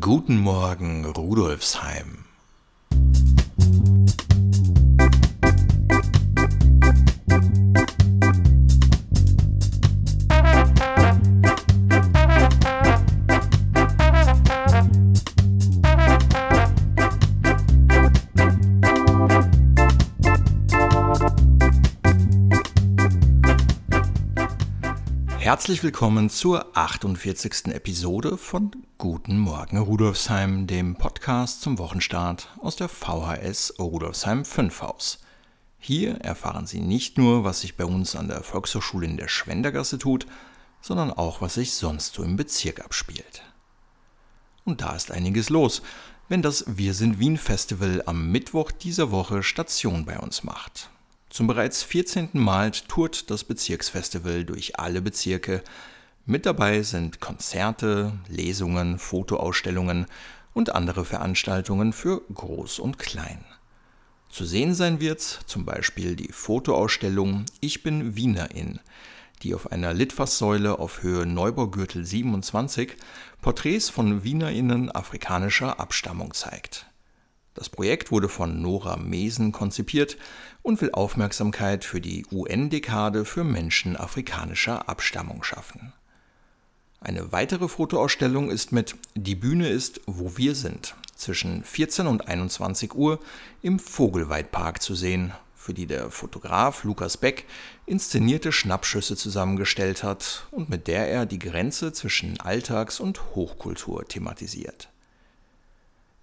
Guten Morgen, Rudolfsheim. Herzlich willkommen zur 48. Episode von Guten Morgen Rudolfsheim, dem Podcast zum Wochenstart aus der VHS Rudolfsheim 5 Haus. Hier erfahren Sie nicht nur, was sich bei uns an der Volkshochschule in der Schwendergasse tut, sondern auch, was sich sonst so im Bezirk abspielt. Und da ist einiges los, wenn das Wir sind Wien Festival am Mittwoch dieser Woche Station bei uns macht. Zum bereits 14. Mal tourt das Bezirksfestival durch alle Bezirke. Mit dabei sind Konzerte, Lesungen, Fotoausstellungen und andere Veranstaltungen für Groß und Klein. Zu sehen sein wird zum Beispiel die Fotoausstellung Ich bin Wienerin, die auf einer Litfaßsäule auf Höhe Neubaugürtel 27 Porträts von Wienerinnen afrikanischer Abstammung zeigt. Das Projekt wurde von Nora Mesen konzipiert und will Aufmerksamkeit für die UN-Dekade für Menschen afrikanischer Abstammung schaffen. Eine weitere Fotoausstellung ist mit Die Bühne ist, wo wir sind zwischen 14 und 21 Uhr im Vogelweidpark zu sehen, für die der Fotograf Lukas Beck inszenierte Schnappschüsse zusammengestellt hat und mit der er die Grenze zwischen Alltags- und Hochkultur thematisiert.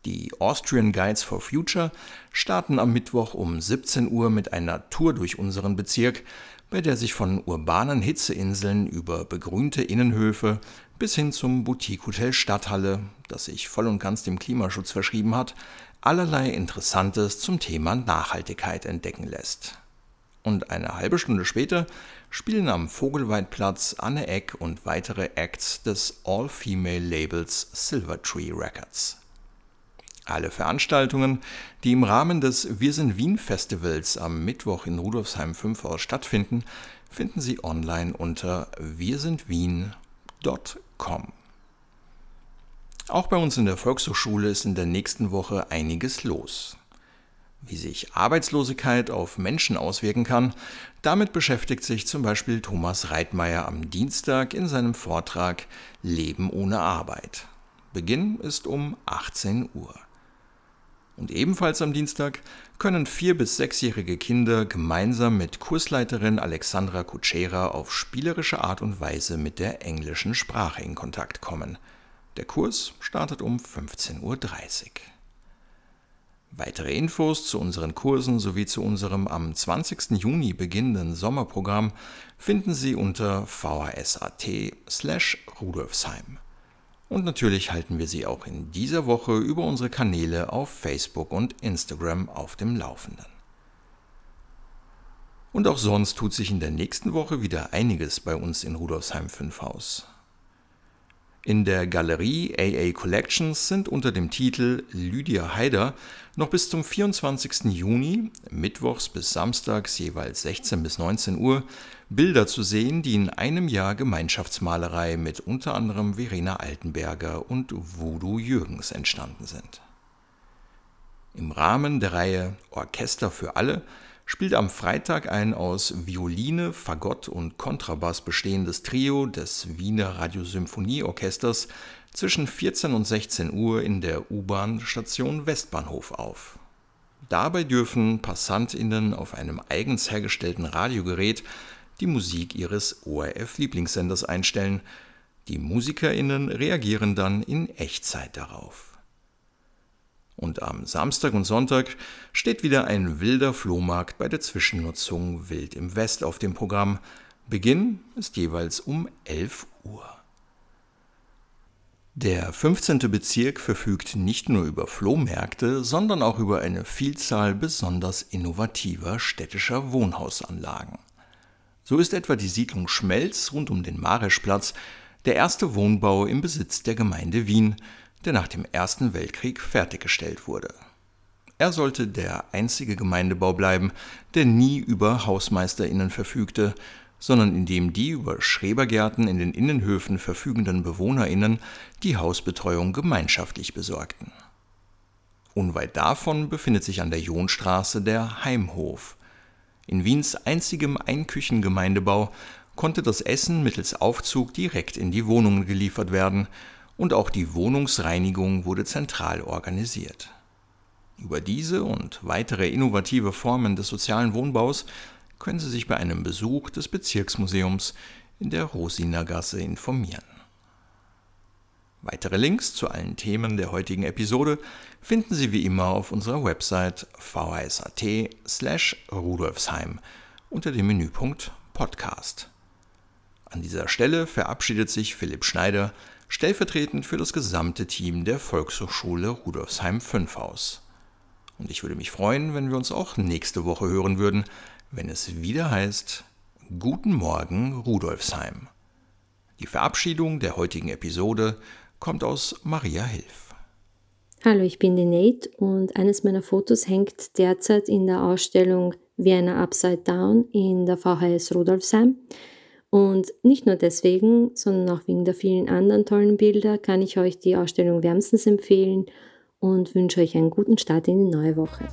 Die Austrian Guides for Future starten am Mittwoch um 17 Uhr mit einer Tour durch unseren Bezirk, bei der sich von urbanen Hitzeinseln über begrünte Innenhöfe bis hin zum Boutique-Hotel Stadthalle, das sich voll und ganz dem Klimaschutz verschrieben hat, allerlei Interessantes zum Thema Nachhaltigkeit entdecken lässt. Und eine halbe Stunde später spielen am Vogelweidplatz Anne Eck und weitere Acts des All-Female-Labels Silvertree Records. Alle Veranstaltungen, die im Rahmen des Wir sind Wien Festivals am Mittwoch in Rudolfsheim 5 Haus stattfinden, finden Sie online unter wirsindwien.com. Auch bei uns in der Volkshochschule ist in der nächsten Woche einiges los. Wie sich Arbeitslosigkeit auf Menschen auswirken kann, damit beschäftigt sich zum Beispiel Thomas Reitmeier am Dienstag in seinem Vortrag Leben ohne Arbeit. Beginn ist um 18 Uhr. Und ebenfalls am Dienstag können vier- bis sechsjährige Kinder gemeinsam mit Kursleiterin Alexandra Kutschera auf spielerische Art und Weise mit der englischen Sprache in Kontakt kommen. Der Kurs startet um 15.30 Uhr. Weitere Infos zu unseren Kursen sowie zu unserem am 20. Juni beginnenden Sommerprogramm finden Sie unter vhs.at slash rudolfsheim. Und natürlich halten wir Sie auch in dieser Woche über unsere Kanäle auf Facebook und Instagram auf dem Laufenden. Und auch sonst tut sich in der nächsten Woche wieder einiges bei uns in Rudolfsheim 5 Haus. In der Galerie AA Collections sind unter dem Titel Lydia Haider noch bis zum 24. Juni, mittwochs bis samstags jeweils 16 bis 19 Uhr, Bilder zu sehen, die in einem Jahr Gemeinschaftsmalerei mit unter anderem Verena Altenberger und Voodoo Jürgens entstanden sind. Im Rahmen der Reihe Orchester für alle spielt am Freitag ein aus Violine, Fagott und Kontrabass bestehendes Trio des Wiener Radiosymphonieorchesters zwischen 14 und 16 Uhr in der U-Bahn-Station Westbahnhof auf. Dabei dürfen PassantInnen auf einem eigens hergestellten Radiogerät die Musik ihres ORF-Lieblingssenders einstellen. Die MusikerInnen reagieren dann in Echtzeit darauf. Und am Samstag und Sonntag steht wieder ein wilder Flohmarkt bei der Zwischennutzung Wild im West auf dem Programm. Beginn ist jeweils um 11 Uhr. Der 15. Bezirk verfügt nicht nur über Flohmärkte, sondern auch über eine Vielzahl besonders innovativer städtischer Wohnhausanlagen. So ist etwa die Siedlung Schmelz rund um den Mareschplatz der erste Wohnbau im Besitz der Gemeinde Wien, der nach dem Ersten Weltkrieg fertiggestellt wurde. Er sollte der einzige Gemeindebau bleiben, der nie über Hausmeisterinnen verfügte, sondern indem die über Schrebergärten in den Innenhöfen verfügenden BewohnerInnen die Hausbetreuung gemeinschaftlich besorgten. Unweit davon befindet sich an der Jonstraße der Heimhof. In Wiens einzigem Einküchengemeindebau konnte das Essen mittels Aufzug direkt in die Wohnungen geliefert werden und auch die Wohnungsreinigung wurde zentral organisiert. Über diese und weitere innovative Formen des sozialen Wohnbaus können Sie sich bei einem Besuch des Bezirksmuseums in der Rosinergasse informieren. Weitere Links zu allen Themen der heutigen Episode finden Sie wie immer auf unserer Website vhsat slash rudolfsheim unter dem Menüpunkt Podcast. An dieser Stelle verabschiedet sich Philipp Schneider stellvertretend für das gesamte Team der Volkshochschule Rudolfsheim 5 Haus. Und ich würde mich freuen, wenn wir uns auch nächste Woche hören würden, wenn es wieder heißt Guten Morgen Rudolfsheim. Die Verabschiedung der heutigen Episode kommt aus Maria Hilf. Hallo, ich bin die Nate und eines meiner Fotos hängt derzeit in der Ausstellung Vienna Upside Down in der VHS Rudolfsheim. Und nicht nur deswegen, sondern auch wegen der vielen anderen tollen Bilder kann ich euch die Ausstellung wärmstens empfehlen und wünsche euch einen guten Start in die neue Woche.